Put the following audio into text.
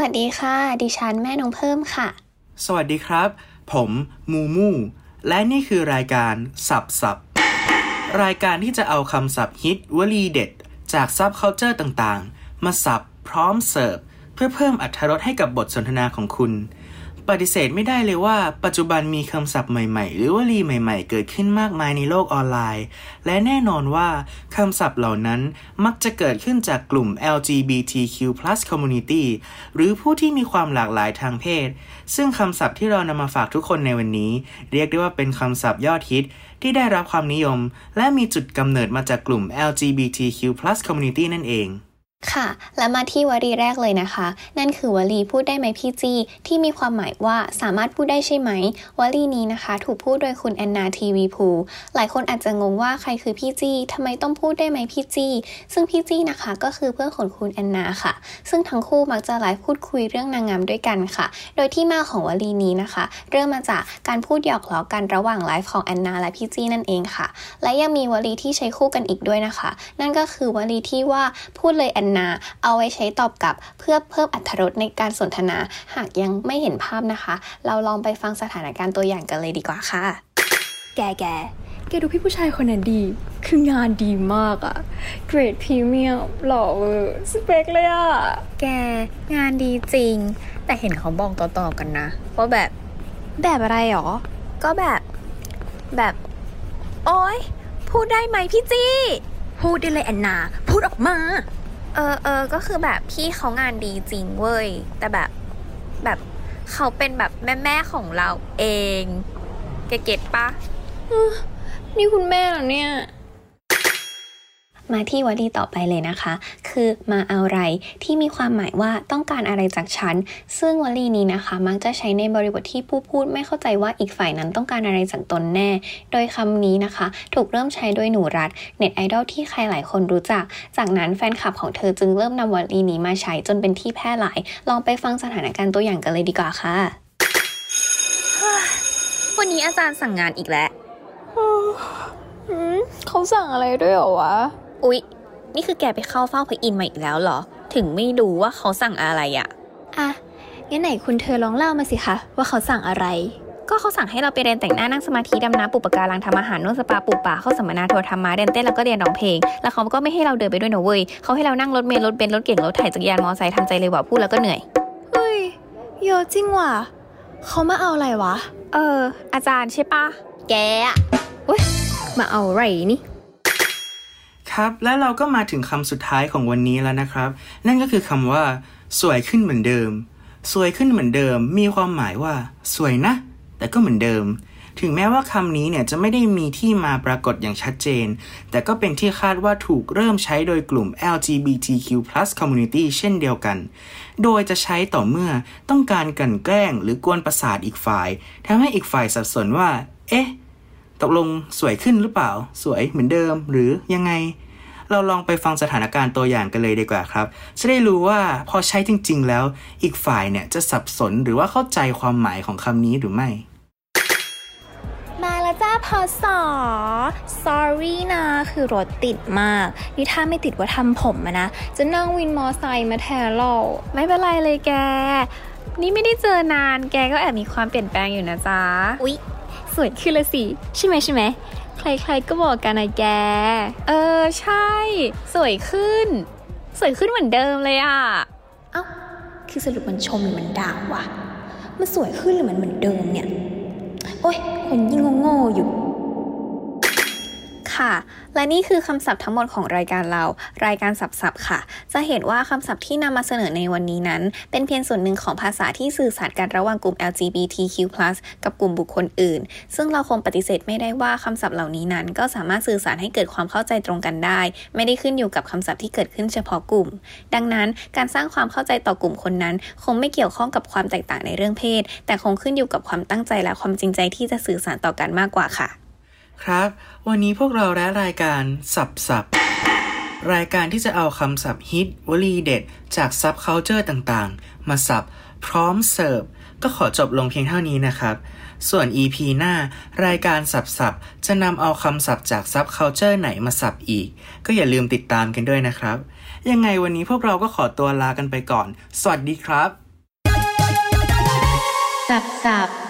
วัสดีค่ะ ดิฉันแม่น้องเพิ่มค่ะ สวัสดีครับ ผมมูมู และนี่คือรายการศัพท์สับรายการที่จะเอาคำศัพท์ฮิตวลีเด็ด จาก subculture ต่างๆ มาสับพร้อมเสิร์ฟ เพื่อเพิ่มอรรถรสให้กับบทสนทนาของคุณ ปฏิเสธไม่ได้เลยว่าปัจจุบันมีคำศัพท์ใหม่ ๆ หรือวลีใหม่ ๆ เกิดขึ้นมากมายในโลกออนไลน์ และแน่นอนว่าคำศัพท์เหล่านั้นมักจะเกิดขึ้นจากกลุ่ม LGBTQ+ community หรือผู้ที่มีความหลากหลายทางเพศ ซึ่งคำศัพท์ที่เรานำมาฝากทุกคนในวันนี้ เรียกได้ว่าเป็นคำศัพท์ยอดฮิตที่ได้รับความนิยม และมีจุดกำเนิดมาจากกลุ่ม LGBTQ+ community นั่นเอง ค่ะ และมาที่วลีแรกเลยนะคะ นั่นคือวลีพูดได้ไหมพี่จีที่มีความหมายว่าสามารถพูดได้ใช่ไหม วลีนี้นะคะ ถูกพูดโดยคุณแอนนาทีวีพูหลายคนอาจจะงงว่าใครคือพี่จีทำไมต้องพูดได้ไหมพี่จีซึ่งพี่จีนะคะก็คือเพื่อนของคุณแอนนาค่ะ ซึ่งทั้งคู่มักจะไลฟ์พูดคุยเรื่องนางงามด้วยกันค่ะ โดยที่มาของวลีนี้นะคะ เริ่มมาจากการพูดหยอกล้อกันระหว่างไลฟ์ของแอนนาและพี่จีนั่นเองค่ะ และยังมีวลีที่ใช้คู่กันอีกด้วยนะคะ นั่นก็คือวลีที่ว่าพูดเลยแอนนา เอาไว้ใช้ตอบกลับเพื่อเพิ่มอรรถรสในการสนทนา หากยังไม่เห็นภาพนะคะ เราลองไปฟังสถานการณ์ตัวอย่างกันเลยดีกว่าค่ะ แกแกแกดูพี่ผู้ชายคนนั้นดี คืองานดีมากอะเกรดพรีเมียมหล่อเวอร์สเปคเลยอะแกงานดีจริง แต่เห็นเขาบอกต่อๆกันนะว่าแบบ แบบอะไรหรอ ก็แบบ แบบ โอ๊ย พูดได้ไหมพี่จี้ พูดได้เลยแอนนา พูดออกมา เออเออก็คือแบบพี่เขางานดีจริงเว้ย แต่แบบแบบเขาเป็นแบบแม่แม่ๆของเราเองแกเก็ตปะนี่คุณแม่เหรอเนี่ย มาที่วลีต่อไปเลยนะคะ คือมาเอาอะไรที่มีความหมายว่าต้องการอะไรจากฉัน ซึ่งวลีนี้นะคะ มักจะใช้ในบริบทที่ผู้พูดไม่เข้าใจว่าอีกฝ่ายนั้นต้องการอะไรจากตนแน่ โดยคำนี้นะคะ ถูกเริ่มใช้โดยหนูรัฐเน็ตไอดอลที่ใครหลายคนรู้จัก จากนั้นแฟนคลับของเธอจึงเริ่มนำวลีนี้มาใช้จนเป็นที่แพร่หลาย ลองไปฟังสถานการณ์ตัวอย่างกันเลยดีกว่าค่ะ วันนี้อาจารย์สั่งงานอีกแล้วเขาสั่งอะไรด้วยเหรอวะ อุ๊ย นี่คือแกไปเข้าเฝ้าพระอินทร์มาอีกแล้วเหรอ ถึงไม่รู้ว่าเขาสั่งอะไรอะอะงั้นไหนคุณเธอลองเล่ามาสิคะว่าเขาสั่งอะไร ก็เขาสั่งให้เราไปเรียนแต่งหน้านั่งสมาธิดำน้ำปลูกปะการังทำอาหารนวดสปาปลูกป่าเข้าสัมมนาทัวร์ธรรมะเรียนเต้นแล้วก็เรียนร้องเพลง แล้วเขาก็ไม่ให้เราเดินไปด้วยนะเว้ยเขาให้เรานั่งรถเมล์รถเบนซ์รถเก่งรถไถจักรยานมอเตอร์ไซค์ทำใจเลยว่าพูดแล้วก็เหนื่อยเฮ้ยเยอะจริงว่ะเขามาเอาอะไรวะ เออ อาจารย์ใช่ปะแกอะเว้ยมาเอาอะไรนี่ ครับและเราก็มาถึงคำสุดท้ายของวันนี้แล้วนะครับ นั่นก็คือคำว่า สวยขึ้นเหมือนเดิม สวยขึ้นเหมือนเดิม มีความหมายว่า สวยนะ แต่ก็เหมือนเดิม ถึงแม้ว่าคำนี้เนี่ยจะไม่ได้มีที่มาปรากฏอย่างชัดเจน แต่ก็เป็นที่คาดว่าถูกเริ่มใช้โดยกลุ่ม LGBTQ+ community เช่นเดียวกัน โดยจะใช้ต่อเมื่อต้องการกั่นแกล้ง หรือกวนประสาทอีกฝ่ายทำให้อีกฝ่ายสับสนว่า เอ๊ะ ตกลงสวยขึ้นหรือเปล่า สวยเหมือนเดิมหรือยังไง เราลองไปฟังสถานการณ์ตัวอย่างกันเลยดีกว่าครับ จะได้รู้ว่าพอใช้จริง ๆ แล้วอีกฝ่ายเนี่ยจะสับสนหรือว่าเข้าใจความหมายของคำนี้หรือไม่ มาแล้วจ้าพอสอ sorry นะ คือรถติดมาก นี่ถ้าไม่ติดว่าทำผมอะนะ จะนั่งวินมอไซค์มาแทนเราไม่เป็นไรเลยแก นี่ไม่ได้เจอนาน แกก็แอบมีความเปลี่ยนแปลงอยู่นะจ๊ะอุ๊ย สวยขึ้นละสิ ใช่ไหมใช่ไหมใครๆก็บอกกันนะแก เออใช่ สวยขึ้น สวยขึ้นเหมือนเดิมเลยอะเอ้าคือสรุปมันชมหรือมันด่าวะมันสวยขึ้นหรือมันเหมือนเดิมเนี่ย โอ้ยคนยิ่งโง่ๆอยู่ ค่ะ และนี่คือคำศัพท์ทั้งหมดของรายการเรา รายการศัพท์ๆค่ะ จะเห็นว่าคำศัพท์ที่นำมาเสนอในวันนี้นั้น เป็นเพียงส่วนหนึ่งของภาษาที่สื่อสารกันระหว่างกลุ่ม LGBTQ+ กับกลุ่มบุคคลอื่น ซึ่งเราคงปฏิเสธไม่ได้ว่าคำศัพท์เหล่านี้นั้น ก็สามารถสื่อสารให้เกิดความเข้าใจตรงกันได้ ไม่ได้ขึ้นอยู่กับคำศัพท์ที่เกิดขึ้นเฉพาะกลุ่ม ดังนั้นการสร้างความเข้าใจต่อกลุ่มคนนั้น คงไม่เกี่ยวข้องกับความแตกต่างในเรื่องเพศ แต่คงขึ้นอยู่กับความตั้งใจและความจริงใจที่จะสื่อสารต่อกันมากกว่าค่ะ ครับ วันนี้พวกเราและรายการสับสับรายการที่จะเอาคำศัพท์ฮิตวลีเด็ด จากซับเคานเจอร์ต่างๆ มาสับพร้อมเสิร์ฟ ก็ขอจบลงเพียงเท่านี้นะครับ ส่วน EP หน้ารายการสับสับจะนำเอาคำศัพท์จากซับเคานเจอร์ไหนมาสับอีก ก็อย่าลืมติดตามกันด้วยนะครับ ยังไงวันนี้พวกเราก็ขอตัวลากันไปก่อน สวัสดีครับ สับสับ